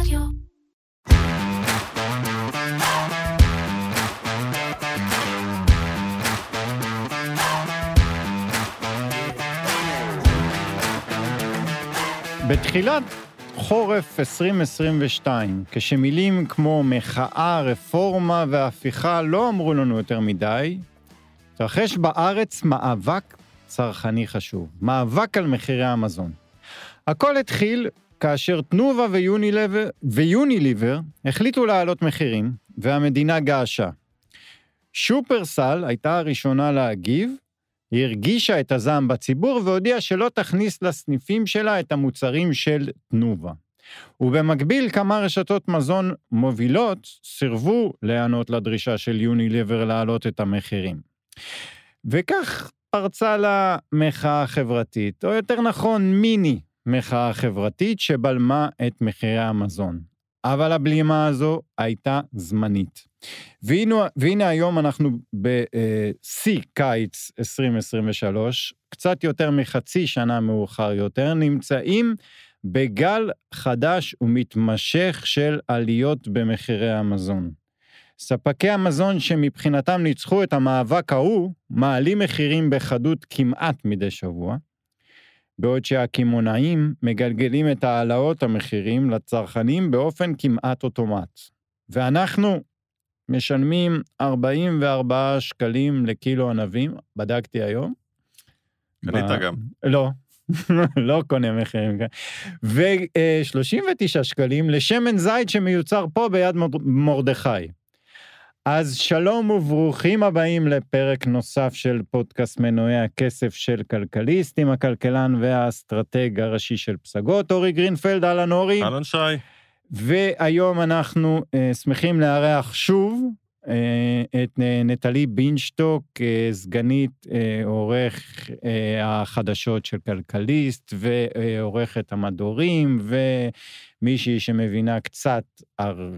רדיו. בתחילת חורף 2022, כשמילים כמו מחאה, רפורמה והפיכה לא אמרו לנו יותר מדי, התרחש בארץ מאבק צרכני חשוב, מאבק על מחירי המזון. הכל התחיל כאשר תנובה ויוניליבר, ויוניליבר החליטו להעלות מחירים, והמדינה געשה. שופרסל הייתה הראשונה להגיב, היא הרגישה את הזעם בציבור והודיעה שלא תכניס לסניפים שלה את המוצרים של תנובה. ובמקביל, כמה רשתות מזון מובילות סירבו להיענות לדרישה של יוניליבר להעלות את המחירים. וכך פרצה לה מחאה חברתית, או יותר נכון, מיני מחאה חברתית שבלמה את מחירי המזון. אבל הבלימה הזו הייתה זמנית. והנה, והנה היום אנחנו בשיא קיץ 2023, קצת יותר מחצי שנה מאוחר יותר, נמצאים בגל חדש ומתמשך של עליות במחירי המזון. ספקי המזון שמבחינתם ניצחו את המאבק ההוא, מעלים מחירים בחדות כמעט מדי שבוע, בעוד שהקמעונאים מגלגלים את העלאות המחירים לצרכנים באופן כמעט אוטומט. ואנחנו משלמים 44 שקלים לקילו ענבים, בדקתי היום. קנית ב- גם. לא, לא קונה מחירים כאלה. ו-39 שקלים לשמן זית שמיוצר פה ביד מרדכי. אז שלום וברוכים הבאים לפרק נוסף של פודקאסט מנועי הכסף של כלכליסט, עם הכלכלן והאסטרטג הראשי של פסגות, אורי גרינפלד, אהלן אורי. אהלן שי. והיום אנחנו אה, שמחים לארח שוב אה, את אה, נטלי בינשטוק, אה, סגנית אה, עורך אה, החדשות של כלכליסט ועורכת המדורים, ומישהי שמבינה קצת, הר,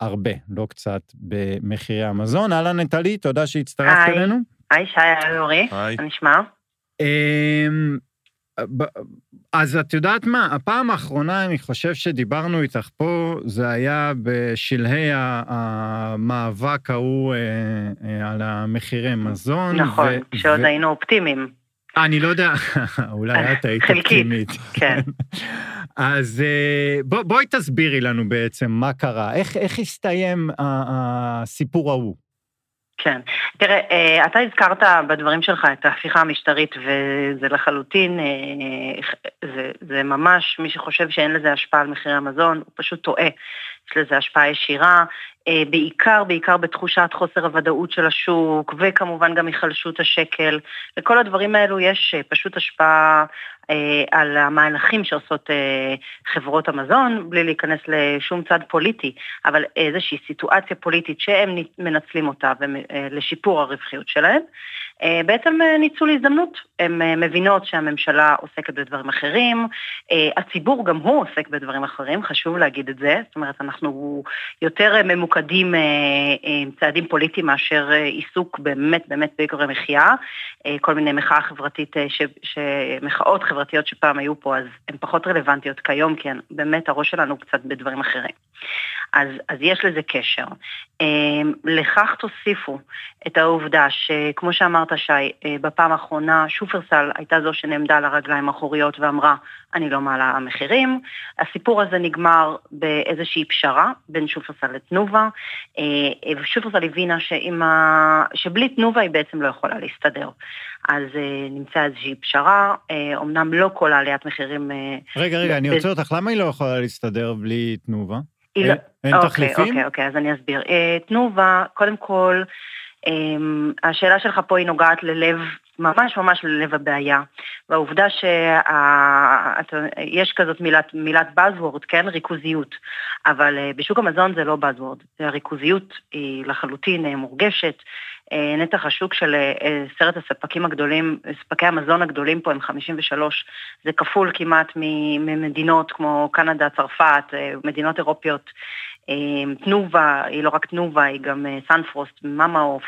הרבה, לא קצת, במחירי המזון. אהלן נטלי, תודה שהצטרפת היי. אלינו. היי שי, היי אורי, היי. מה נשמע? אמ, אז את יודעת מה, הפעם האחרונה, אני חושב שדיברנו איתך פה, זה היה בשלהי המאבק ההוא אה, אה, על המחירי מזון. נכון, ו- כשעוד ו- היינו אופטימיים, אני לא יודע, אולי את היית חלקית, אופטימית. כן. אז אה, בוא- בואי תסבירי לנו בעצם מה קרה, איך איך הסתיים הסיפור ההוא. כן. תראה, אה, אתה הזכרת בדברים שלך את ההפיכה המשטרית, וזה לחלוטין, אה, זה, זה ממש, מי שחושב שאין לזה השפעה על מחירי המזון, הוא פשוט טועה. יש לזה השפעה ישירה, אה, בעיקר, בעיקר בתחושת חוסר הוודאות של השוק, וכמובן גם היחלשות השקל. לכל הדברים האלו יש אה, פשוט השפעה אה, על המהלכים שעושות חברות המזון, בלי להיכנס לשום צד פוליטי, אבל איזושהי סיטואציה פוליטית שהם מנצלים אותה לשיפור הרווחיות שלהם. אה, בעצם אה, ניצול הזדמנות, הן אה, מבינות שהממשלה עוסקת בדברים אחרים, הציבור גם הוא עוסק בדברים אחרים, חשוב להגיד את זה, זאת אומרת אנחנו יותר ממוקדים עם צעדים פוליטיים מאשר עיסוק באמת באמת ביוקר המחיה, אה, כל מיני מחאה חברתית, ש, שמחאות חברתיות שפעם היו פה, אז הן פחות רלוונטיות כיום, כי באמת הראש שלנו קצת בדברים אחרים. אז, אז יש לזה קשר. אה, לכך תוסיפו את העובדה שכמו שאמרת שי, אה, בפעם האחרונה שופרסל הייתה זו שנעמדה על הרגליים האחוריות ואמרה, אני לא מעלה מחירים. הסיפור הזה נגמר באיזושהי פשרה בין שופרסל לתנובה, אה, ושופרסל הבינה שעם ה... שבלי תנובה היא בעצם לא יכולה להסתדר. אז אה, נמצאה איזושהי פשרה, אה, אמנם לא כל העליית מחירים... אה, רגע, רגע, אני ב- עוצר אותך, למה היא לא יכולה להסתדר בלי תנובה? היא לא- אין- אין אוקיי, תחליפים? אוקיי, אוקיי, אז אני אסביר. אה, תנובה, קודם כל, אמ, השאלה שלך פה היא נוגעת ללב, ממש ממש ללב הבעיה. והעובדה שיש כזאת מילת, מילת buzzword, כן? ריכוזיות. אבל אה, בשוק המזון זה לא buzzword. הריכוזיות היא לחלוטין אה, מורגשת. אה, נתח השוק של אה, עשרת הספקים הגדולים, ספקי המזון הגדולים פה הם 53, זה כפול כמעט ממדינות כמו קנדה, צרפת, אה, מדינות אירופיות. אה, תנובה, היא לא רק תנובה, היא גם אה, סנפרוסט, מאמה עוף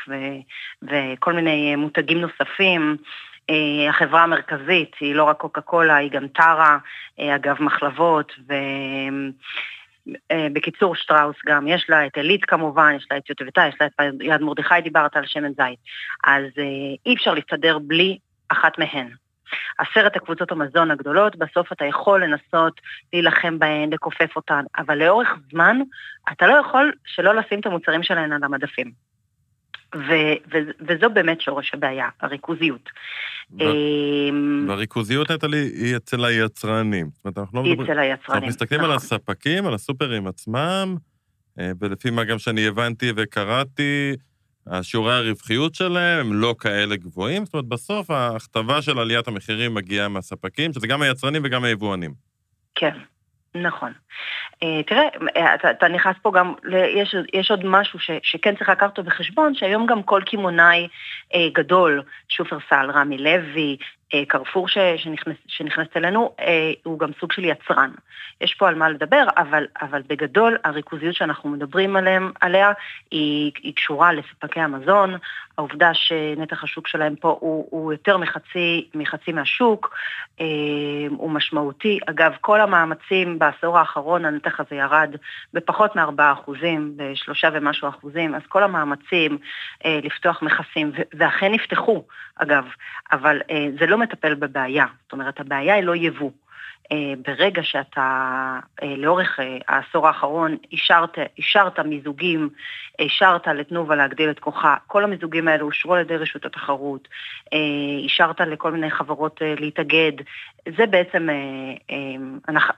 וכל מיני אה, מותגים נוספים. אה, החברה המרכזית היא לא רק קוקה קולה, היא גם טרה, אה, אגב מחלבות, ו... בקיצור, שטראוס גם, יש לה את עילית כמובן, יש לה את יוטבתה, יש לה את יד מרדכי, דיברת על שמן זית. אז אי אפשר להסתדר בלי אחת מהן. עשרת הקבוצות המזון הגדולות, בסוף אתה יכול לנסות להילחם בהן, לכופף אותן, אבל לאורך זמן אתה לא יכול שלא לשים את המוצרים שלהן על המדפים. ו- ו- וזו באמת שורש הבעיה, הריכוזיות. אמ, והריכוזיות הייתה לי, היא אצל היצרנים. זאת אומרת, אנחנו לא מדברים... היא אצל היצרנים, אנחנו מסתכלים נכון. על הספקים, על הסופרים עצמם, אה, ולפי מה גם שאני הבנתי וקראתי, השיעורי הרווחיות שלהם הם לא כאלה גבוהים, זאת אומרת, בסוף ההכתבה של עליית המחירים מגיעה מהספקים, שזה גם היצרנים וגם היבואנים. כן, נכון. אה, תראה, אתה, אתה נכנס פה גם, יש, יש עוד משהו ש, שכן צריך לקחת אותו בחשבון, שהיום גם כל קמעונאי אה, גדול, שופרסל, רמי לוי, אה, קרפור ש, שנכנס, שנכנסת אלינו, אה, הוא גם סוג של יצרן. יש פה על מה לדבר, אבל, אבל בגדול הריכוזיות שאנחנו מדברים עליהם, עליה היא, היא קשורה לספקי המזון, העובדה שנתח השוק שלהם פה הוא, הוא יותר מחצי, מחצי מהשוק, אה, הוא משמעותי. אגב, כל המאמצים בעשור האחרון, הנתח הזה ירד בפחות מ-4 אחוזים, בשלושה ומשהו אחוזים, אז כל המאמצים לפתוח מכסים, ואכן נפתחו, אגב, אבל זה לא מטפל בבעיה. זאת אומרת, הבעיה היא לא יבוא. אה, ברגע שאתה אה, לאורך אה, העשור האחרון אישרת, אישרת מיזוגים, אישרת לתנובה להגדיל את כוחה, כל המיזוגים האלו אושרו על ידי רשות התחרות, אישרת לכל מיני חברות להתאגד, זה בעצם,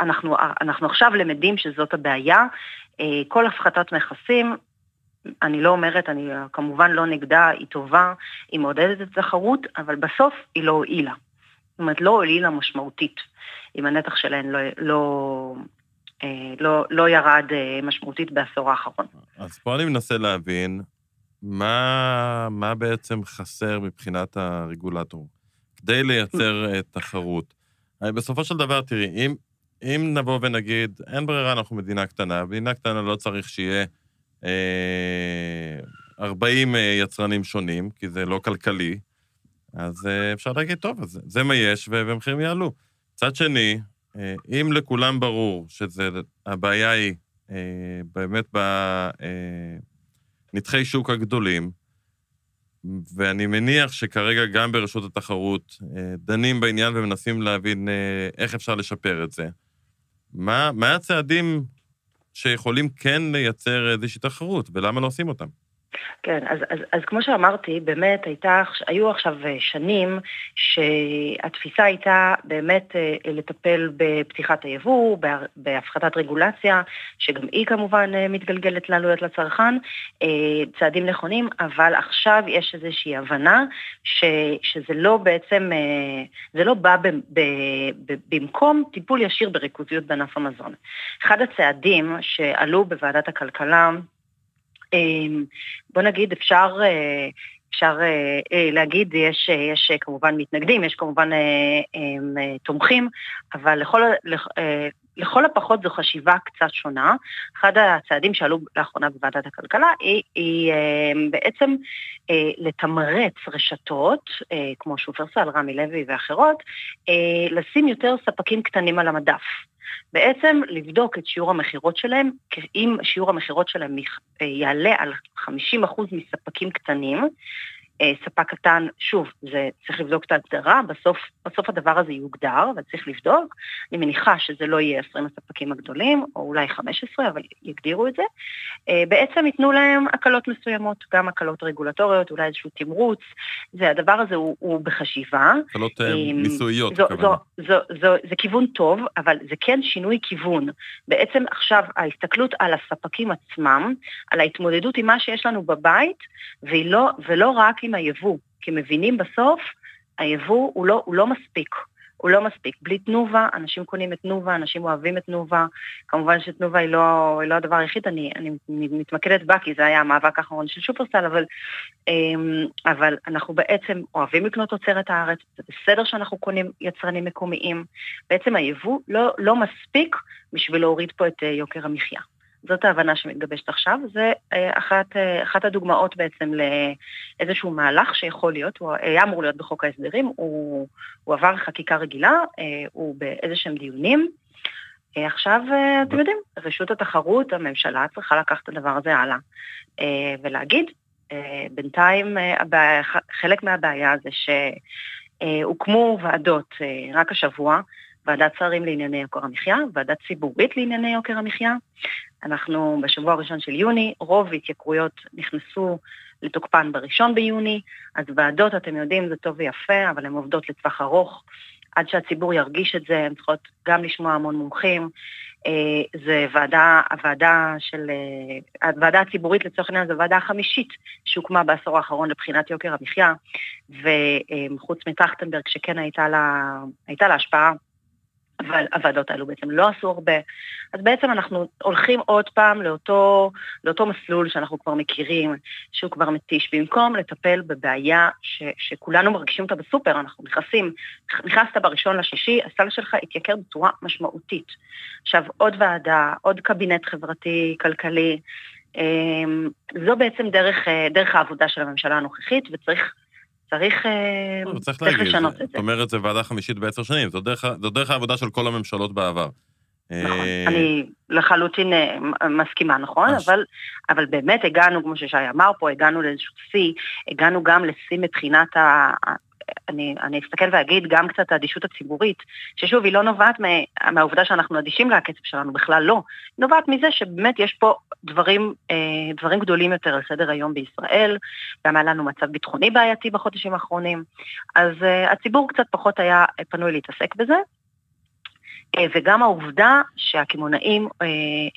אנחנו, אנחנו עכשיו למדים שזאת הבעיה, כל הפחתת מכסים אני לא אומרת, אני כמובן לא נגדה, היא טובה, היא מעודדת את התחרות, אבל בסוף היא לא הועילה. זאת אומרת, לא הועילה משמעותית, אם הנתח שלהן לא, לא, אה, לא, לא ירד אה, משמעותית בעשור האחרון. אז פה אני מנסה להבין מה, מה בעצם חסר מבחינת הרגולטור כדי לייצר אה, תחרות. בסופו של דבר, תראי, אם, אם נבוא ונגיד, אין ברירה, אנחנו מדינה קטנה, מדינה קטנה לא צריך שיהיה 40 אה, אה, יצרנים שונים, כי זה לא כלכלי, אז אה, אפשר להגיד, טוב, אז זה מה יש, והמחירים יעלו. מצד שני, אם לכולם ברור שהבעיה היא באמת בנתחי שוק הגדולים, ואני מניח שכרגע גם ברשות התחרות דנים בעניין ומנסים להבין איך אפשר לשפר את זה. מה, מה הצעדים שיכולים כן לייצר איזושהי תחרות, ולמה לא עושים אותם? כן, אז, אז, אז כמו שאמרתי, באמת הייתה, היו עכשיו אה, שנים שהתפיסה הייתה באמת אה, לטפל בפתיחת היבוא, בהפחתת רגולציה, שגם היא כמובן אה, מתגלגלת לעלויות לצרכן, צעדים נכונים, אבל עכשיו יש איזושהי הבנה ש, שזה לא בעצם, זה לא בא ב, ב, ב, במקום טיפול ישיר בריכוזיות בענף המזון. אחד הצעדים שעלו בוועדת הכלכלה, בוא נגיד, אפשר, אה, אפשר אה, אה, להגיד, יש, יש כמובן מתנגדים, יש כמובן אמ, תומכים, אבל לכל, לכל הפחות זו חשיבה קצת שונה. אחד הצעדים שעלו לאחרונה בוועדת הכלכלה היא, היא בעצם לתמרץ רשתות, כמו שופרסל, רמי לוי ואחרות, לשים יותר ספקים קטנים על המדף. בעצם לבדוק את שיעור המכירות שלהם, אם שיעור המכירות שלהם אה, יעלה על 50% מספקים קטנים, ספק קטן, שוב, זה צריך לבדוק את ההגדרה, בסוף, בסוף הדבר הזה יוגדר, וצריך לבדוק. אני מניחה שזה לא יהיה 20 הספקים הגדולים, או אולי 15, אבל יגדירו את זה. אה, בעצם ייתנו להם הקלות מסוימות, גם הקלות רגולטוריות, אולי איזשהו תמרוץ. זה, הדבר הזה הוא, הוא בחשיבה. הקלות אה, מיסויות, הכוונה. זו, זו, זה כיוון טוב, אבל זה כן שינוי כיוון. בעצם עכשיו ההסתכלות על הספקים עצמם, על ההתמודדות עם מה שיש לנו בבית, ולא, ולא רק עם היבוא, כי מבינים בסוף, היבוא הוא לא, הוא לא מספיק. הוא לא מספיק. בלי תנובה, אנשים קונים את תנובה, אנשים אוהבים את תנובה. כמובן שתנובה היא לא, היא לא הדבר היחיד, אני, אני מתמקדת בה, כי זה היה המאבק האחרון של שופרסל, אבל, אמ, אבל אנחנו בעצם אוהבים לקנות תוצרת הארץ, זה בסדר שאנחנו קונים יצרנים מקומיים. בעצם היבוא לא, לא מספיק בשביל להוריד פה את אה, יוקר המחיה. זאת ההבנה שמתגבשת עכשיו, זה אה, אחת, אה, אחת הדוגמאות בעצם לאיזשהו מהלך שיכול להיות, הוא היה אמור להיות בחוק ההסדרים, הוא, הוא עבר חקיקה רגילה, אה, הוא באיזה שהם דיונים, עכשיו, אתם יודעים, רשות התחרות, הממשלה צריכה לקחת את הדבר הזה הלאה ולהגיד, בינתיים חלק מהבעיה זה שהוקמו ועדות רק השבוע, ועדת שרים לענייני יוקר המחיה, ועדת ציבורית לענייני יוקר המחיה. אנחנו בשבוע הראשון של יוני, רוב התייקרויות נכנסו לתוקפן בראשון ביוני, אז ועדות, אתם יודעים, זה טוב ויפה, אבל הן עובדות לטווח ארוך. עד שהציבור ירגיש את זה, הן צריכות גם לשמוע המון מומחים. אה, זה ועדה, הוועדה של, אה, הוועדה הציבורית לצורך העניין זו ועדה החמישית שהוקמה בעשור האחרון לבחינת יוקר המחיה, וחוץ מטרכטנברג שכן הייתה לה, הייתה לה השפעה אבל הוועדות האלו בעצם לא עשו הרבה. אז בעצם אנחנו הולכים עוד פעם לאותו, לאותו מסלול שאנחנו כבר מכירים, שהוא כבר מתיש. במקום לטפל בבעיה ש, שכולנו מרגישים אותה בסופר, אנחנו נכנסים, נכנסת בראשון לשישי, הסל שלך התייקר בצורה משמעותית. עכשיו, עוד ועדה, עוד קבינט חברתי-כלכלי, אמ, זו בעצם דרך, אה, דרך העבודה של הממשלה הנוכחית, וצריך צריך, אה, לא, צריך, צריך לשנות את זה. זאת אומרת, זו ועדה חמישית בעשר שנים, זו דרך, זו דרך העבודה של כל הממשלות בעבר. נכון, אה, אני לחלוטין אה, מסכימה, נכון? אבל, אבל באמת הגענו, כמו ששי אמר פה, הגענו לאיזשהו שיא, הגענו גם לשיא מבחינת. אני, אני אסתכל ואגיד גם קצת האדישות הציבורית, ששוב, היא לא נובעת מהעובדה שאנחנו אדישים לקצב שלנו, בכלל לא. היא נובעת מזה שבאמת יש פה דברים, אה, דברים גדולים יותר על סדר היום בישראל, גם היה לנו מצב ביטחוני בעייתי בחודשים האחרונים, אז אה, הציבור קצת פחות היה פנוי להתעסק בזה. אה, וגם העובדה שהקמעונאים אה,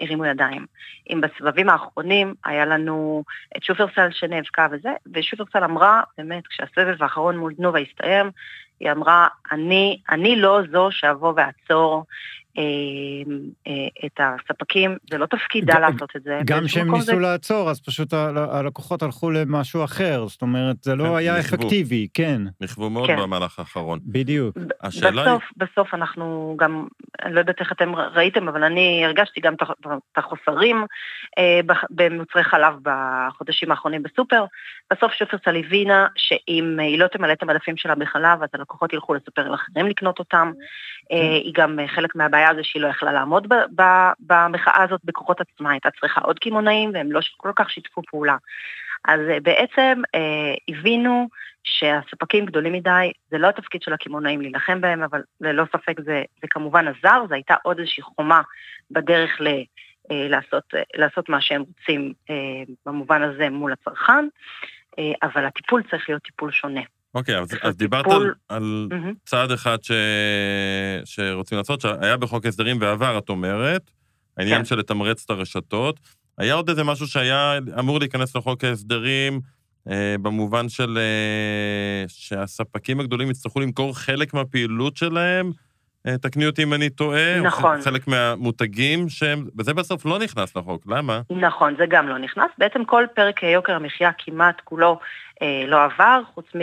הרימו ידיים. אם בסבבים האחרונים היה לנו את שופרסל שנאבקה וזה, ושופרסל אמרה, באמת, כשהסבב האחרון מול תנובה הסתיים, היא אמרה, אני, אני לא זו שאבוא ואעצור את הספקים, זה לא תפקידה לעשות את זה. גם כשהם ניסו זה... לעצור, אז פשוט הלקוחות הלכו למשהו אחר, זאת אומרת, זה לא כן, היה נכבו. אפקטיבי, כן. נכוו מאוד כן. במהלך האחרון. בדיוק. השאלה בסוף, היא... בסוף אנחנו גם, אני לא יודעת איך אתם ראיתם, אבל אני הרגשתי גם את החוסרים אה, במוצרי חלב בחודשים האחרונים בסופר. בסוף שופרסל הבינה שאם היא לא תמלא את המדפים שלה בחלב, אז הלקוחות ילכו לסופרים אחרים לקנות אותם. כן. היא גם חלק מהבעיה זה שהיא לא יכלה לעמוד במחאה הזאת בכוחות עצמה, הייתה צריכה עוד קמעונאים והם לא כל כך שיתפו פעולה. אז אה, בעצם אה, הבינו שהספקים גדולים מדי, זה לא התפקיד של הקמעונאים להילחם בהם, אבל ללא ספק זה, זה כמובן עזר, זו הייתה עוד איזושהי חומה בדרך ל... אה, לעשות, אה, לעשות מה שהם רוצים במובן הזה מול הצרכן, אבל הטיפול צריך להיות טיפול שונה. אוקיי, אז, אז דיברת על, על mm-hmm. צעד אחד ש... שרוצים לעשות, שהיה בחוק הסדרים ועבר, את אומרת, העניין כן. של לתמרץ את הרשתות. היה עוד איזה משהו שהיה אמור להיכנס לחוק ההסדרים, אה, במובן של אה, שהספקים הגדולים יצטרכו למכור חלק מהפעילות שלהם, תקני אותי אם אני טועה, נכון. חלק מהמותגים שהם, וזה בסוף לא נכנס לחוק, למה? נכון, זה גם לא נכנס. בעצם כל פרק יוקר המחיה כמעט כולו אה, לא עבר, חוץ מ,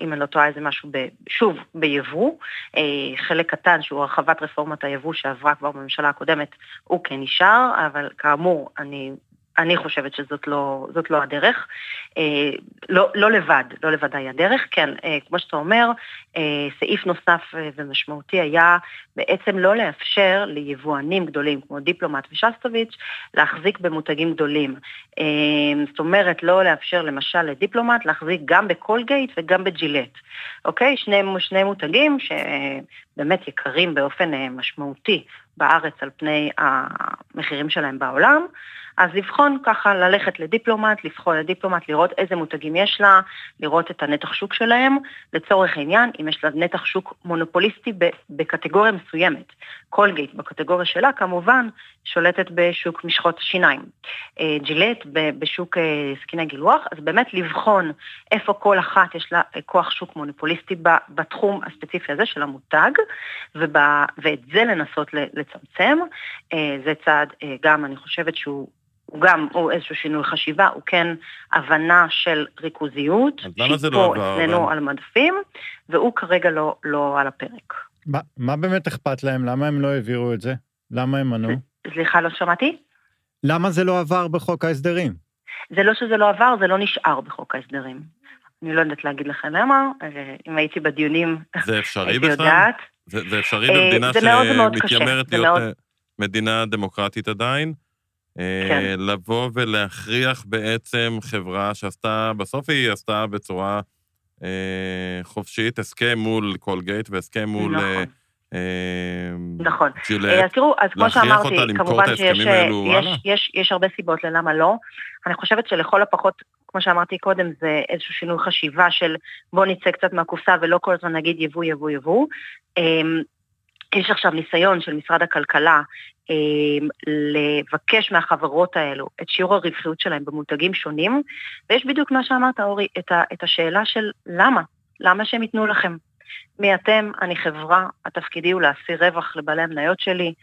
אם אני לא טועה, איזה משהו, ב, שוב, ביבוא. אה, חלק קטן שהוא הרחבת רפורמת היבוא שעברה כבר בממשלה הקודמת, הוא כן נשאר, אבל כאמור, אני אני חושבת שזאת לא, לא הדרך. אה, לא, לא לבד, לא לבד היה הדרך, כן, אה, כמו שאתה אומר, אה, סעיף נוסף ומשמעותי היה בעצם לא לאפשר ליבואנים גדולים כמו דיפלומט ושסטוביץ' להחזיק במותגים גדולים. זאת אומרת, לא לאפשר למשל לדיפלומט להחזיק גם בקולגייט וגם בג'ילט, אוקיי? שני, שני מותגים שבאמת יקרים באופן משמעותי בארץ על פני המחירים שלהם בעולם. אז לבחון ככה, ללכת לדיפלומט, לבחון לדיפלומט, לראות איזה מותגים יש לה, לראות את הנתח שוק שלהם. לצורך העניין, אם יש לה נתח שוק מונופוליסטי בקטגוריה מסוימת. קולגייט בקטגוריה שלה כמובן שולטת בשוק משחות שיניים. אה, ג'ילט בשוק אה, סכיני גילוח, אז באמת לבחון איפה כל אחת יש לה אה, כוח שוק מונופוליסטי בתחום הספציפי הזה של המותג, ואת זה לנסות לצמצם. זה צעד גם, אני חושבת שהוא הוא גם, הוא איזשהו שינוי חשיבה, הוא כן הבנה של ריכוזיות, שהיא פה לא אצלנו על מדפים, והוא כרגע לא, לא על הפרק. מה, מה באמת אכפת להם? למה הם לא העבירו את זה? למה הם מנעו? סליחה, לא שמעתי? למה זה לא עבר בחוק ההסדרים? זה לא שזה לא עבר, זה לא נשאר בחוק ההסדרים. אני לא יודעת להגיד לכם למה, אה, אם הייתי בדיונים, זה אפשרי בכלל? יודעת. זה, זה אפשרי במדינה שמתיימרת להיות... מדינה דמוקרטית עדיין, כן. לבוא ולהכריח בעצם חברה שעשתה, בסוף היא עשתה בצורה חופשית, הסכם מול קולגייט והסכם מול... נכון. אה, נכון. אז תראו, אז כמו שאמרתי, כמובן שיש יש? יש, יש הרבה סיבות ללמה לא. אני חושבת שלכל הפחות, כמו שאמרתי קודם, זה איזשהו שינוי חשיבה של בוא נצא קצת מהקופסה ולא כל הזמן נגיד יבוא, יבוא, יבוא. אמ, יש עכשיו ניסיון של משרד הכלכלה אמ, לבקש מהחברות האלו את שיעור הרווחיות שלהם במותגים שונים, ויש בדיוק מה שאמרת, אורי, את, ה, את השאלה של למה? למה שהם ייתנו לכם? מי אתם? אני חברה, התפקידי הוא להשיא רווח לבעלי המניות שלי,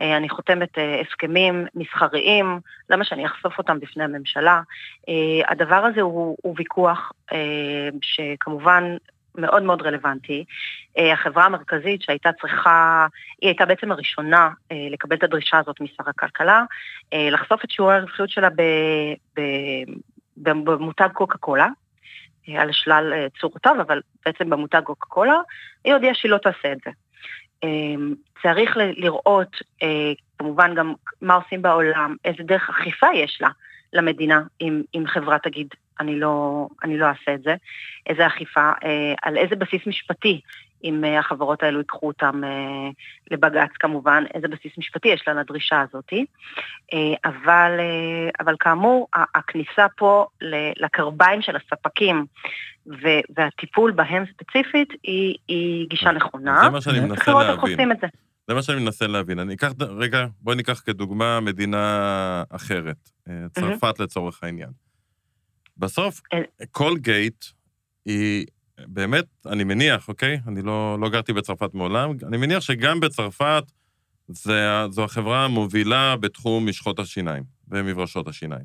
אה, אני חותמת אה, הסכמים מסחריים, למה שאני אחשוף אותם בפני הממשלה? אה, הדבר הזה הוא, הוא ויכוח שכמובן מאוד מאוד רלוונטי. החברה המרכזית שהייתה צריכה, היא הייתה בעצם הראשונה לקבל את הדרישה הזאת משר הכלכלה, לחשוף את שיעורי הרווחיות שלה ב, ב, במותג קוקה קולה, על שלל אה, צורותיו, אבל בעצם במותג קוקה קולה, היא הודיעה שהיא לא תעשה את זה. אמ, צריך לראות אה, כמובן גם מה עושים בעולם, איזה דרך אכיפה יש לה למדינה אם, אם חברה תגיד אני לא, אני לא אעשה את זה, איזה אכיפה, אה, על איזה בסיס משפטי אם אה, החברות האלו ייקחו אותם אה, לבג"ץ כמובן, איזה בסיס משפטי יש לה לדרישה הזאת. אה, אבל, אבל כאמור, הכניסה פה לקרביים של הספקים והטיפול בהם ספציפית היא, היא גישה נכונה. זה מה שאני מנסה להבין. זה. זה מה שאני מנסה להבין. אני אקח, רגע, בואי ניקח כדוגמה מדינה אחרת, צרפת לצורך העניין. בסוף, קולגייט היא באמת, אני מניח, אוקיי? אני לא, לא גרתי בצרפת מעולם, אני מניח שגם בצרפת זה, זו החברה המובילה בתחום משחות השיניים ומברשות השיניים.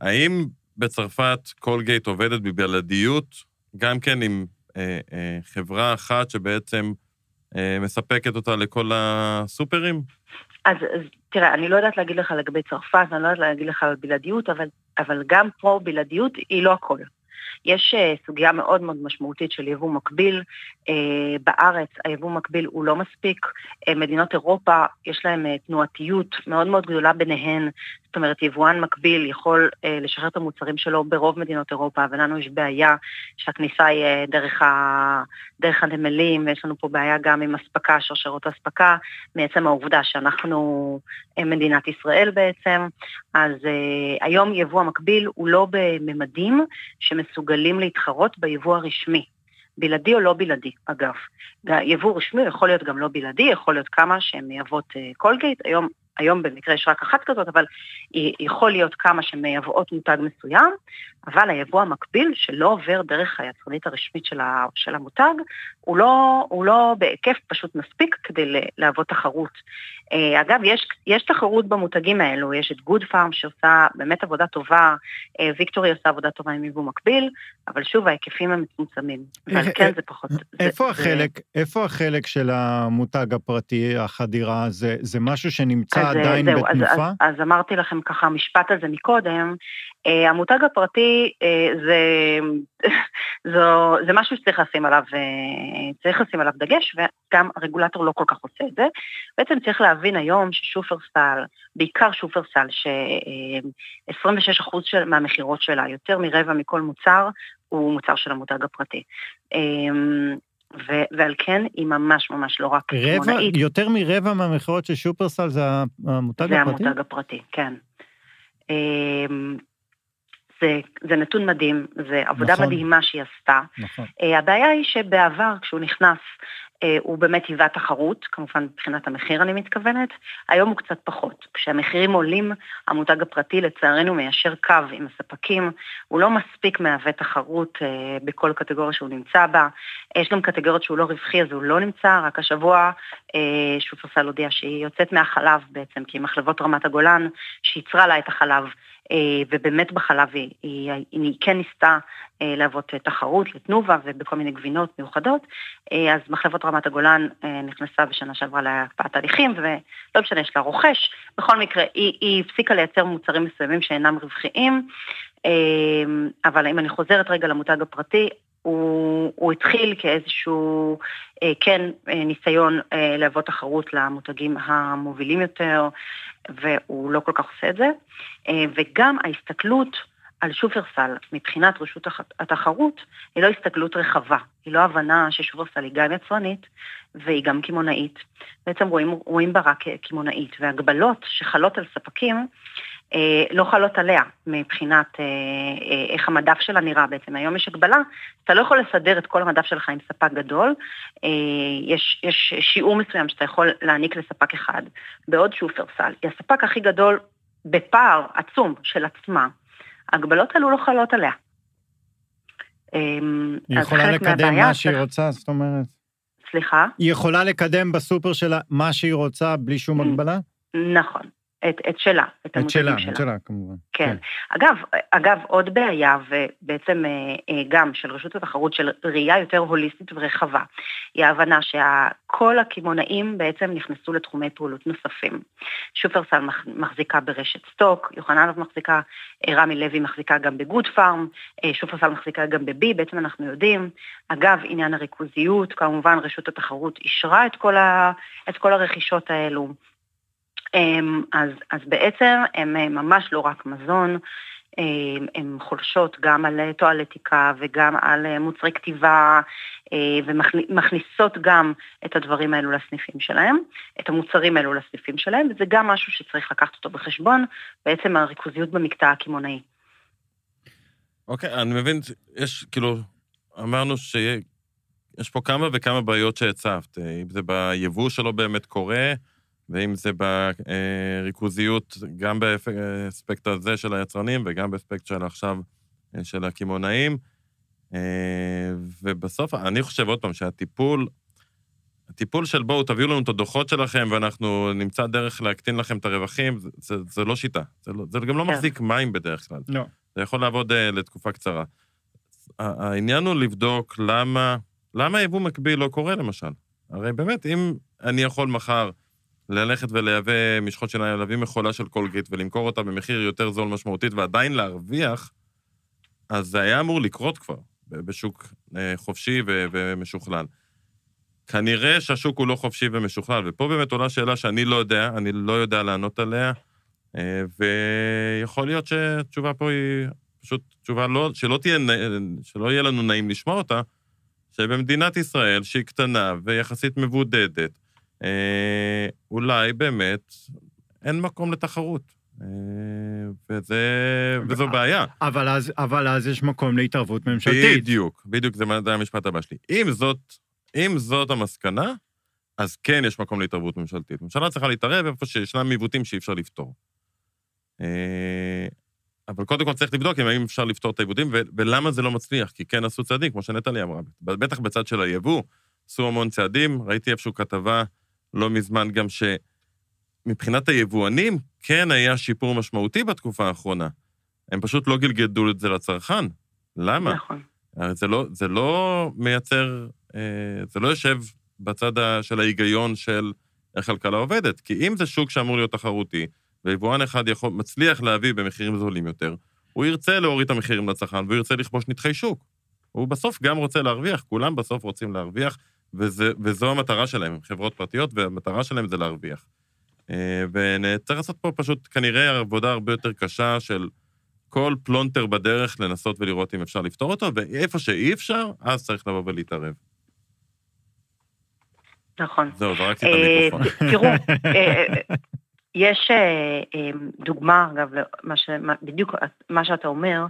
האם בצרפת קולגייט עובדת בבלעדיות, גם כן עם אה, אה, חברה אחת שבעצם אה, מספקת אותה לכל הסופרים? אז, אז תראה, אני לא יודעת להגיד לך לגבי צרפת, אני לא יודעת להגיד לך על בלעדיות, אבל, אבל גם פה בלעדיות היא לא הכל. יש אה, סוגיה מאוד מאוד משמעותית של יבוא מקביל. אה, בארץ היבוא מקביל הוא לא מספיק. אה, מדינות אירופה יש להן תנועתיות מאוד מאוד גדולה ביניהן. זאת אומרת, יבואן מקביל יכול לשחרר את המוצרים שלו ברוב מדינות אירופה, ולנו יש בעיה שהכניסה היא דרך, ה... דרך הנמלים, ויש לנו פה בעיה גם עם אספקה, שרשרות אספקה, מעצם העובדה שאנחנו מדינת ישראל בעצם. אז היום יבוא המקביל הוא לא בממדים שמסוגלים מסוגלים להתחרות ביבוא הרשמי. בלעדי או לא בלעדי, אגב. יבוא רשמי יכול להיות גם לא בלעדי, יכול להיות כמה שהן מייבאות קולגייט. אה, היום היום במקרה יש רק אחת כזאת, אבל יכול להיות כמה שמייבאות מותג מסוים, אבל היבוא המקביל שלא עובר דרך היצרנית הרשמית של, ה, של המותג, הוא לא, הוא לא בהיקף פשוט מספיק כדי להוות תחרות. אה, אגב, יש, יש תחרות במותגים האלו, יש את גוד פארם שעושה באמת עבודה טובה, אה, ויקטורי עושה עבודה טובה עם יבוא מקביל, אבל שוב, ההיקפים הם מצומצמים. אבל כן, זה פחות... איפה, זה, החלק, זה... איפה החלק של המותג הפרטי, החדירה? זה, זה משהו שנמצא אז, עדיין זהו, בתנופה? אז, אז, אז אמרתי לכם ככה משפט על זה מקודם, Uh, המותג הפרטי uh, זה, זו, זה משהו שצריך לשים עליו, uh, צריך לשים עליו דגש, וגם הרגולטור לא כל כך עושה את זה. בעצם צריך להבין היום ששופרסל, בעיקר שופרסל, ש-26% של, מהמכירות שלה, יותר מרבע מכל מוצר, הוא מוצר של המותג הפרטי. ו- ועל כן היא ממש ממש לא רק קמעונאית. יותר מרבע מהמכירות של שופרסל זה המותג זה הפרטי? זה המותג הפרטי, כן. זה, זה נתון מדהים, זה עבודה נכון. מדהימה שהיא עשתה. נכון. Uh, הבעיה היא שבעבר, כשהוא נכנס, הוא באמת היווה תחרות, כמובן מבחינת המחיר אני מתכוונת, היום הוא קצת פחות. כשהמחירים עולים, המותג הפרטי לצערנו מיישר קו עם הספקים, הוא לא מספיק מהווה תחרות uh, בכל קטגוריה שהוא נמצא בה. יש גם קטגוריות שהוא לא רווחי, אז הוא לא נמצא, רק השבוע uh, שופרסל הודיעה שהיא יוצאת מהחלב בעצם, כי מחלבות רמת הגולן, שייצרה לה את החלב, אה, ובאמת בחלב היא, היא, היא כן ניסתה אה, להוות תחרות לתנובה ובכל מיני גבינות מיוחדות, אה, אז מחלבות רמת הגולן נכנסה בשנה שעברה להקפאת הליכים, ולא משנה, יש לה רוכש, בכל מקרה היא, היא הפסיקה לייצר מוצרים מסוימים שאינם רווחיים, אבל אם אני חוזרת רגע למותג הפרטי, הוא, הוא התחיל כאיזשהו, אה, כן, אה, ניסיון אה, להוות תחרות למותגים המובילים יותר, והוא לא כל כך עושה את זה. אה, וגם ההסתכלות על שופרסל מבחינת רשות התחרות היא לא הסתכלות רחבה, היא לא הבנה ששופרסל היא גם יצרנית והיא גם קמעונאית. בעצם רואים, רואים בה רק קמעונאית, והגבלות שחלות על ספקים אה, לא חלות עליה מבחינת אה, אה, איך המדף שלה נראה בעצם. היום יש הגבלה, אתה לא יכול לסדר את כל המדף שלך עם ספק גדול, יש, יש שיעור מסוים שאתה יכול להעניק לספק אחד, בעוד שופרסל היא הספק הכי גדול בפער עצום של עצמה. ההגבלות האלו לא חלות עליה. היא יכולה לקדם מה שהיא רוצה, זאת אומרת? סליחה? היא יכולה לקדם בסופר שלה מה שהיא רוצה בלי שום הגבלה? נכון. את, את שלה, את המותגים שלה. את שלה, את שלה כמובן. כן. כן. אגב, אגב, עוד בעיה, ובעצם אה, אה, גם של רשות התחרות, של ראייה יותר הוליסטית ורחבה, היא ההבנה שכל הקמעונאים בעצם נכנסו לתחומי פעולות נוספים. שופרסל מחזיקה ברשת סטוק, יוחננוב מחזיקה, אה, רמי לוי מחזיקה גם בגוד פארם, שופרסל מחזיקה גם בבי, בעצם אנחנו יודעים. אגב, עניין הריכוזיות, כמובן רשות התחרות אישרה את כל, ה, את כל הרכישות האלו. אמ, אז, אז בעצם הם אה, ממש לא רק מזון, הן חולשות גם על טואלטיקה וגם על אה, מוצרי כתיבה, אה, ומכניסות גם את הדברים האלו לסניפים שלהם, את המוצרים האלו לסניפים שלהם, וזה גם משהו שצריך לקחת אותו בחשבון, בעצם הריכוזיות במקטע הקמעונאי. אוקיי, okay, אני מבין, יש, כאילו, אמרנו שיש פה כמה וכמה בעיות שהצבת, אם זה ביבוא שלא באמת קורה, ואם זה בריכוזיות, גם באספקט הזה של היצרנים וגם באספקט של עכשיו אה, של הקמעונאים. אה, ובסוף, אני חושב עוד פעם שהטיפול, הטיפול של בואו, תביאו לנו את הדוחות שלכם ואנחנו נמצא דרך להקטין לכם את הרווחים, זה, זה, זה לא שיטה. זה, לא, זה גם לא כן. מחזיק מים בדרך כלל. לא. זה יכול לעבוד uh, לתקופה קצרה. העניין הוא לבדוק למה, למה יבוא מקביל לא קורה, למשל. הרי באמת, אם אני יכול מחר ללכת ולייבא משחות שיניים, להביא מכולה של קולגייט ולמכור אותה במחיר יותר זול משמעותית ועדיין להרוויח, אז זה היה אמור לקרות כבר בשוק אה, חופשי ומשוכלל. כנראה שהשוק הוא לא חופשי ומשוכלל, ופה באמת עולה שאלה שאני לא יודע, אני לא יודע לענות עליה, אה, ויכול להיות שהתשובה פה היא פשוט תשובה לא, שלא, תהיה, שלא יהיה לנו נעים לשמוע אותה, שבמדינת ישראל, שהיא קטנה ויחסית מבודדת, אה, אולי באמת אין מקום לתחרות. אה, וזה, וזו בעיה. אבל אז, אבל אז יש מקום להתערבות ממשלתית. בדיוק, בדיוק, זה המשפט הבא שלי. אם זאת, אם זאת המסקנה, אז כן יש מקום להתערבות ממשלתית. ממשלה צריכה להתערב איפה שישנם עיוותים שאי אפשר לפתור. אה, אבל קודם כל צריך לבדוק אם האם אפשר לפתור את העיוותים, ולמה זה לא מצליח, כי כן עשו צעדים, כמו שנטלי אמרה. בטח בצד של היבוא, עשו המון צעדים, ראיתי איפשהו כתבה לא מזמן גם שמבחינת היבואנים, כן היה שיפור משמעותי בתקופה האחרונה. הם פשוט לא גלגדו את זה לצרכן. למה? נכון. זה לא, זה לא מייצר, אה, זה לא יושב בצד של ההיגיון של איך כלכלה עובדת. כי אם זה שוק שאמור להיות תחרותי, ויבואן אחד יכול, מצליח להביא במחירים זולים יותר, הוא ירצה להוריד את המחירים לצרכן והוא ירצה לכבוש נתחי שוק. הוא בסוף גם רוצה להרוויח, כולם בסוף רוצים להרוויח, וזה, וזו המטרה שלהם, חברות פרטיות, והמטרה שלהם זה להרוויח. אה, וצריך לעשות פה פשוט כנראה עבודה הרבה יותר קשה של כל פלונטר בדרך לנסות ולראות אם אפשר לפתור אותו, ואיפה שאי אפשר, אז צריך לבוא ולהתערב. נכון. זהו, זרקתי את המיקרופון. תראו, אה, יש אה, אה, דוגמה, אגב, בדיוק מה שאתה אומר,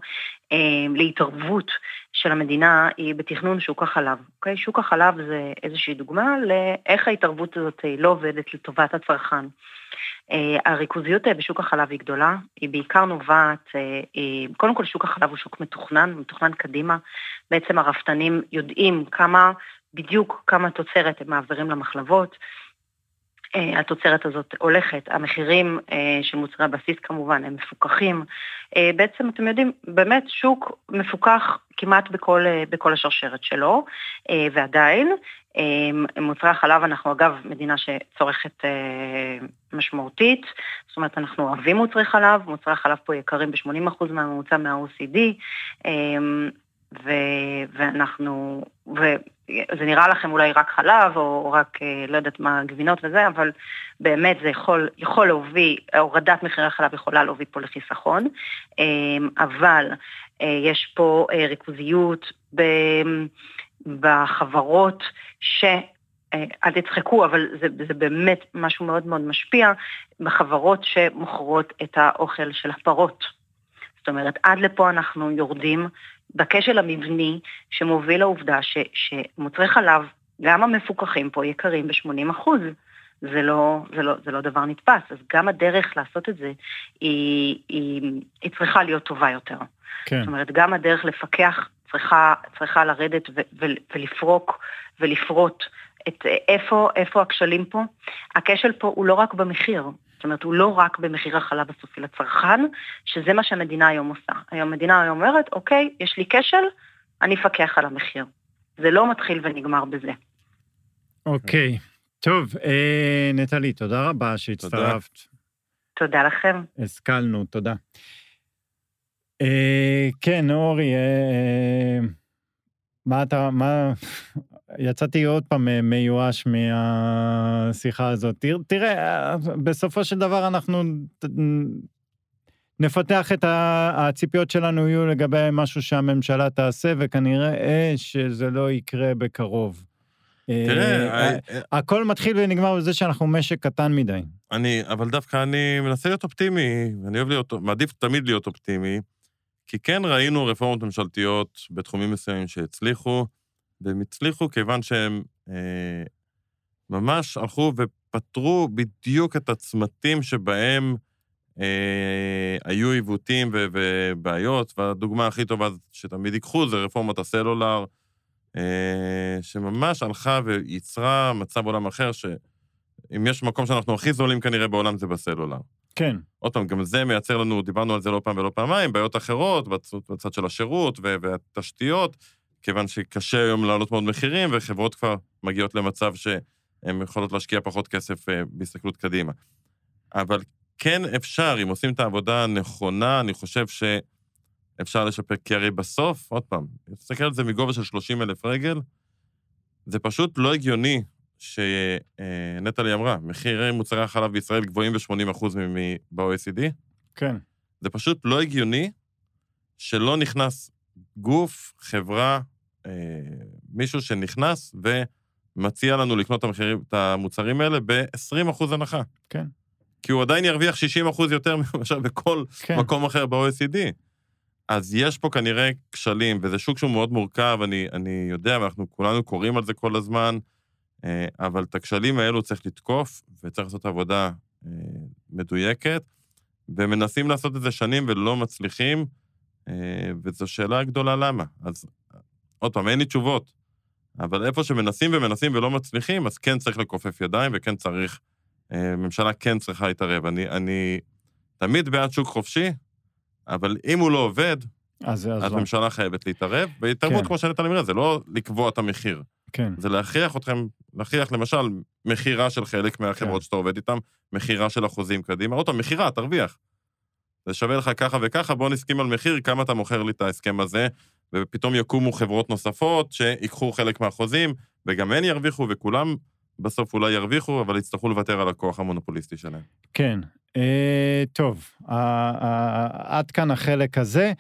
אה, להתערבות של המדינה היא בתכנון שוק החלב. אוקיי? שוק החלב זה איזושהי דוגמה לאיך ההתערבות הזאת לא עובדת לטובת הצרכן. הריכוזיות בשוק החלב היא גדולה, היא בעיקר נובעת, קודם כל שוק החלב הוא שוק מתוכנן, מתוכנן קדימה. בעצם הרפתנים יודעים כמה, בדיוק כמה תוצרת הם מעבירים למחלבות. אה, התוצרת הזאת הולכת, המחירים אה, של מוצרי הבסיס כמובן הם מפוקחים. אה, בעצם אתם יודעים, באמת שוק מפוקח כמעט בכל, בכל השרשרת שלו, ועדיין מוצרי החלב, אנחנו אגב מדינה שצורכת משמעותית, זאת אומרת אנחנו אוהבים מוצרי חלב, מוצרי החלב פה יקרים ב-80% מהממוצע מה-OCD, ו- ואנחנו, וזה נראה לכם אולי רק חלב, או רק, אה, לא יודעת מה, גבינות וזה, אבל באמת זה יכול, יכול להוביל, הורדת מחירי החלב יכולה להוביל פה לחיסכון, אמ, אבל אה, יש פה אה, ריכוזיות בחברות ש... אל תצחקו, אבל זה, זה באמת משהו מאוד מאוד משפיע בחברות שמוכרות את האוכל של הפרות. זאת אומרת, עד לפה אנחנו יורדים בכשל המבני שמוביל לעובדה ש, שמוצרי חלב, גם המפוקחים פה יקרים ב-80 אחוז. זה לא, זה, לא, זה לא דבר נתפס, אז גם הדרך לעשות את זה היא, היא, היא צריכה להיות טובה יותר. כן. זאת אומרת, גם הדרך לפקח צריכה, צריכה לרדת ו, ו, ולפרוק ולפרוט את איפה, איפה הכשלים פה. הכשל פה הוא לא רק במחיר, זאת אומרת, הוא לא רק במחיר החלב הסופי לצרכן, שזה מה שהמדינה היום עושה. היום המדינה היום אומרת, אוקיי, יש לי כשל, אני אפקח על המחיר. זה לא מתחיל ונגמר בזה. אוקיי. טוב, אה, נטלי, תודה רבה שהצטרפת. תודה לכם. השכלנו, תודה. אה, כן, אורי, אה, אה מה אתה, מה, יצאתי עוד פעם מיואש מהשיחה הזאת. תראה, בסופו של דבר אנחנו נפתח את הציפיות שלנו יהיו לגבי משהו שהממשלה תעשה, וכנראה שזה לא יקרה בקרוב. תראה, אה, אה, הכל מתחיל ונגמר בזה שאנחנו משק קטן מדי. אני, אבל דווקא אני מנסה להיות אופטימי, אני אוהב להיות, מעדיף תמיד להיות אופטימי, כי כן ראינו רפורמות ממשלתיות בתחומים מסוימים שהצליחו, והם הצליחו כיוון שהם אה, ממש הלכו ופתרו בדיוק את הצמתים שבהם אה, היו עיוותים ו- ובעיות, והדוגמה הכי טובה שתמיד ייקחו זה רפורמת הסלולר, אה, שממש הלכה ויצרה מצב עולם אחר, שאם יש מקום שאנחנו הכי זולים כנראה בעולם זה בסלולר. כן. עוד פעם, גם זה מייצר לנו, דיברנו על זה לא פעם ולא פעמיים, בעיות אחרות בצד של השירות והתשתיות, כיוון שקשה היום להעלות מאוד מחירים, וחברות כבר מגיעות למצב שהן יכולות להשקיע פחות כסף אה, בהסתכלות קדימה. אבל כן אפשר, אם עושים את העבודה הנכונה, אני חושב שאפשר לשפר, כי הרי בסוף, עוד פעם, תסתכל על זה מגובה של 30 אלף רגל, זה פשוט לא הגיוני שנטלי אמרה, מחירי מוצרי החלב בישראל גבוהים ב-80% ב-OECD. כן. זה פשוט לא הגיוני שלא נכנס גוף, חברה, אה, מישהו שנכנס ומציע לנו לקנות את, המחירים, את המוצרים האלה ב-20% הנחה. כן. כי הוא עדיין ירוויח 60% יותר מאשר בכל כן. מקום אחר ב-OECD. אז יש פה כנראה כשלים, וזה שוק שהוא מאוד מורכב, אני, אני יודע, ואנחנו כולנו קוראים על זה כל הזמן, אה, אבל את הכשלים האלו צריך לתקוף, וצריך לעשות עבודה אה, מדויקת, ומנסים לעשות את זה שנים ולא מצליחים, אה, וזו שאלה גדולה למה. אז עוד פעם, אין לי תשובות, אבל איפה שמנסים ומנסים ולא מצליחים, אז כן צריך לכופף ידיים וכן צריך, ממשלה כן צריכה להתערב. אני, אני תמיד בעד שוק חופשי, אבל אם הוא לא עובד, אז, אז, אז לא. ממשלה חייבת להתערב, והתערבות, כן. כמו שנתן אמרה, זה לא לקבוע את המחיר. כן. זה להכריח אתכם, להכריח למשל מכירה של חלק מהחברות כן. שאתה עובד איתן, מכירה של אחוזים קדימה. עוד פעם, מכירה, תרוויח. זה שווה לך ככה וככה, בוא נסכים על מחיר, כמה אתה מוכר לי את ההסכם הזה, ופתאום יקומו חברות נוספות שיקחו חלק מהחוזים, וגם הן ירוויחו, וכולם בסוף אולי ירוויחו, אבל יצטרכו לוותר על הכוח המונופוליסטי שלהם. כן. אה, טוב, אה, אה, עד כאן החלק הזה.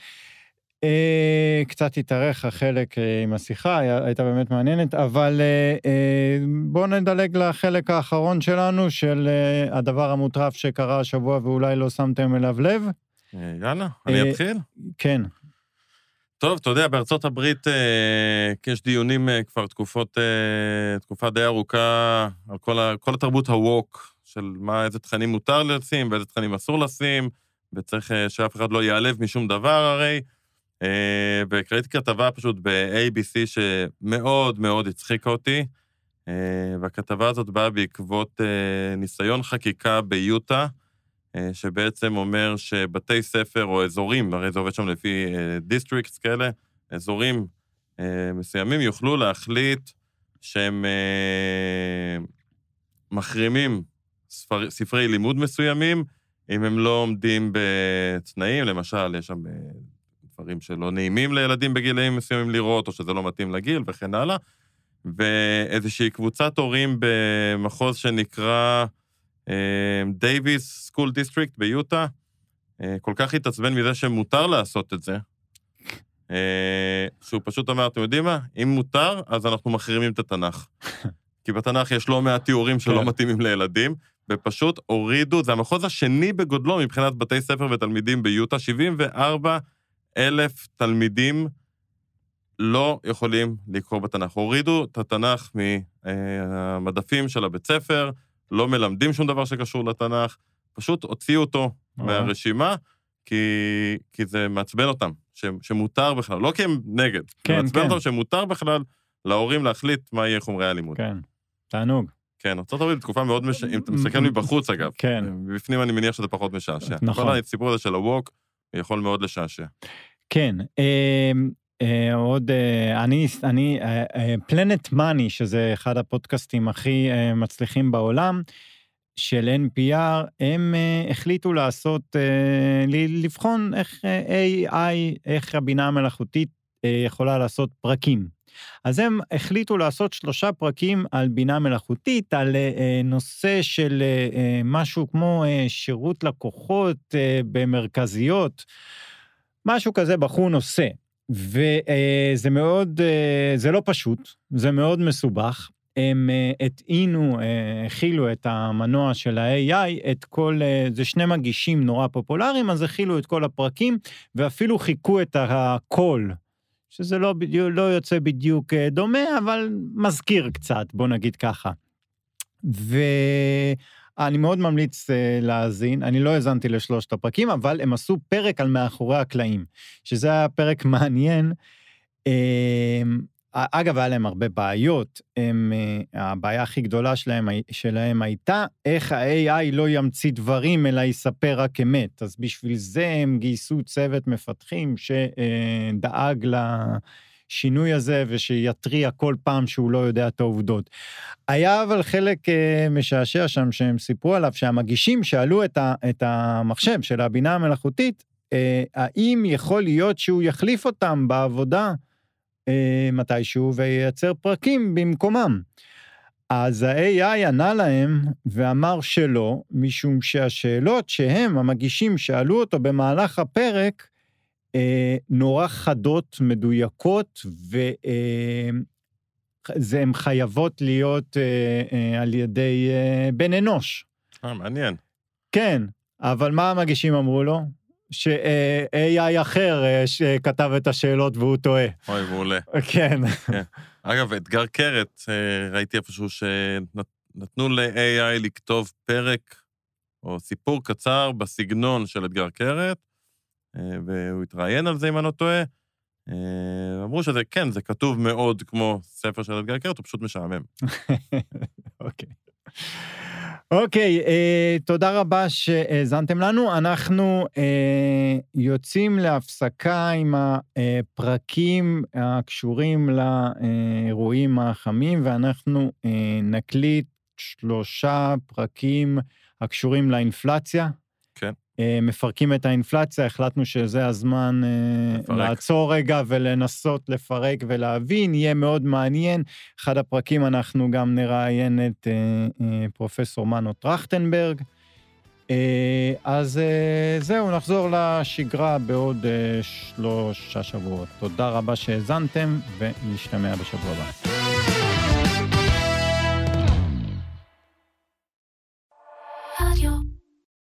אה, קצת התארך החלק אה, עם השיחה, הייתה באמת מעניינת, אבל אה, בואו נדלג לחלק האחרון שלנו, של הדבר המוטרף שקרה השבוע ואולי לא שמתם אליו לב. יאללה, אני אתחיל? כן. טוב, אתה יודע, בארצות הברית אה, יש דיונים אה, כבר תקופות, אה, תקופה די ארוכה על כל, ה, כל התרבות הווק, של מה, איזה תכנים מותר לשים ואיזה תכנים אסור לשים, וצריך שאף אחד לא ייעלב משום דבר הרי. וקראתי כתבה פשוט ב-ABC שמאוד מאוד הצחיקה אותי, והכתבה הזאת באה בעקבות ניסיון חקיקה ביוטה, שבעצם אומר שבתי ספר או אזורים, הרי זה עובד שם לפי districts כאלה, אזורים מסוימים יוכלו להחליט שהם מחרימים ספר, ספרי לימוד מסוימים, אם הם לא עומדים בתנאים, למשל, יש שם דברים שלא נעימים לילדים בגילאים מסוימים לראות, או שזה לא מתאים לגיל וכן הלאה. ואיזושהי קבוצת הורים במחוז שנקרא Davis School District ביוטה, אה, כל כך התעצבן מזה שמותר לעשות את זה, אה, שהוא פשוט אמר, אתם יודעים מה? אם מותר, אז אנחנו מחרימים את התנ"ך. כי בתנ"ך יש לא מעט תיאורים שלא כן. מתאימים לילדים, ופשוט הורידו, זה המחוז השני בגודלו מבחינת בתי ספר ותלמידים ביוטה, 74 אלף תלמידים לא יכולים לקרוא בתנ"ך. הורידו את התנ"ך מהמדפים של הבית ספר, לא מלמדים שום דבר שקשור לתנ"ך, פשוט הוציאו אותו מהרשימה, כי, כי זה מעצבן אותם, ש, שמותר בכלל, לא כי הם נגד, כן, מעצבן כן. אותם שמותר בכלל להורים להחליט מה יהיה חומרי הלימוד. כן, תענוג. כן, ארה"ב תקופה מאוד מש... אם אתה מסתכל מבחוץ, אגב. כן. בפנים אני מניח שזה פחות משעשע. נכון. כל הסיפור הזה של הווק יכול מאוד לשעשע. כן, אה, עוד, אה, אני, אני, פלנט מאני, שזה אחד הפודקאסטים הכי אה, מצליחים בעולם, של NPR, הם אה, החליטו לעשות, אה, לבחון איך אה, AI, איך הבינה המלאכותית אה, יכולה לעשות פרקים. אז הם החליטו לעשות שלושה פרקים על בינה מלאכותית, על אה, אה, נושא של אה, אה, משהו כמו אה, שירות לקוחות אה, במרכזיות, משהו כזה בחור נושא. וזה מאוד, אה, זה לא פשוט, זה מאוד מסובך. הם אה, הטעינו, אה, הכילו את המנוע של ה-AI, את כל, זה שני מגישים נורא פופולריים, אז הכילו את כל הפרקים, ואפילו חיכו את הקול, שזה לא, בדיוק, לא יוצא בדיוק דומה, אבל מזכיר קצת, בוא נגיד ככה. ואני מאוד ממליץ אה, להאזין, אני לא האזנתי לשלושת הפרקים, אבל הם עשו פרק על מאחורי הקלעים, שזה היה פרק מעניין. אה, אגב, היה להם הרבה בעיות. הם, אה, הבעיה הכי גדולה שלהם, שלהם הייתה איך ה-AI לא ימציא דברים, אלא יספר רק אמת. אז בשביל זה הם גייסו צוות מפתחים שדאג לשינוי הזה ושיתריע כל פעם שהוא לא יודע את העובדות. היה אבל חלק אה, משעשע שם שהם סיפרו עליו, שהמגישים שאלו את, ה, את המחשב של הבינה המלאכותית, אה, האם יכול להיות שהוא יחליף אותם בעבודה אה, מתישהו וייצר פרקים במקומם. אז ה-AI ענה להם ואמר שלא, משום שהשאלות שהם, המגישים, שאלו אותו במהלך הפרק, נורא חדות, מדויקות, והן חייבות להיות אה, אה, על ידי אה, בן אנוש. אה, מעניין. כן, אבל מה המגישים אמרו לו? ש-AI אחר אה, שכתב את השאלות והוא טועה. אוי, מעולה. כן. אגב, אתגר קרת, אה, ראיתי איפשהו שנתנו ל-AI לכתוב פרק או סיפור קצר בסגנון של אתגר קרת, אה, והוא התראיין על זה, אם אני לא טועה. אה, אמרו שזה, כן, זה כתוב מאוד כמו ספר של אתגר קרת, הוא פשוט משעמם. אוקיי. אוקיי, אה, תודה רבה שהאזנתם לנו. אנחנו אה, יוצאים להפסקה עם הפרקים הקשורים לאירועים החמים, ואנחנו אה, נקליט שלושה פרקים הקשורים לאינפלציה. אה, מפרקים את האינפלציה, החלטנו שזה הזמן אה, לפרק. לעצור רגע ולנסות לפרק ולהבין, יהיה מאוד מעניין. אחד הפרקים אנחנו גם נראיין את אה, פרופסור מנו טרכטנברג. אז זהו, נחזור לשגרה בעוד שלושה שבועות. תודה רבה שהאזנתם, ונשתמע בשבוע הבא.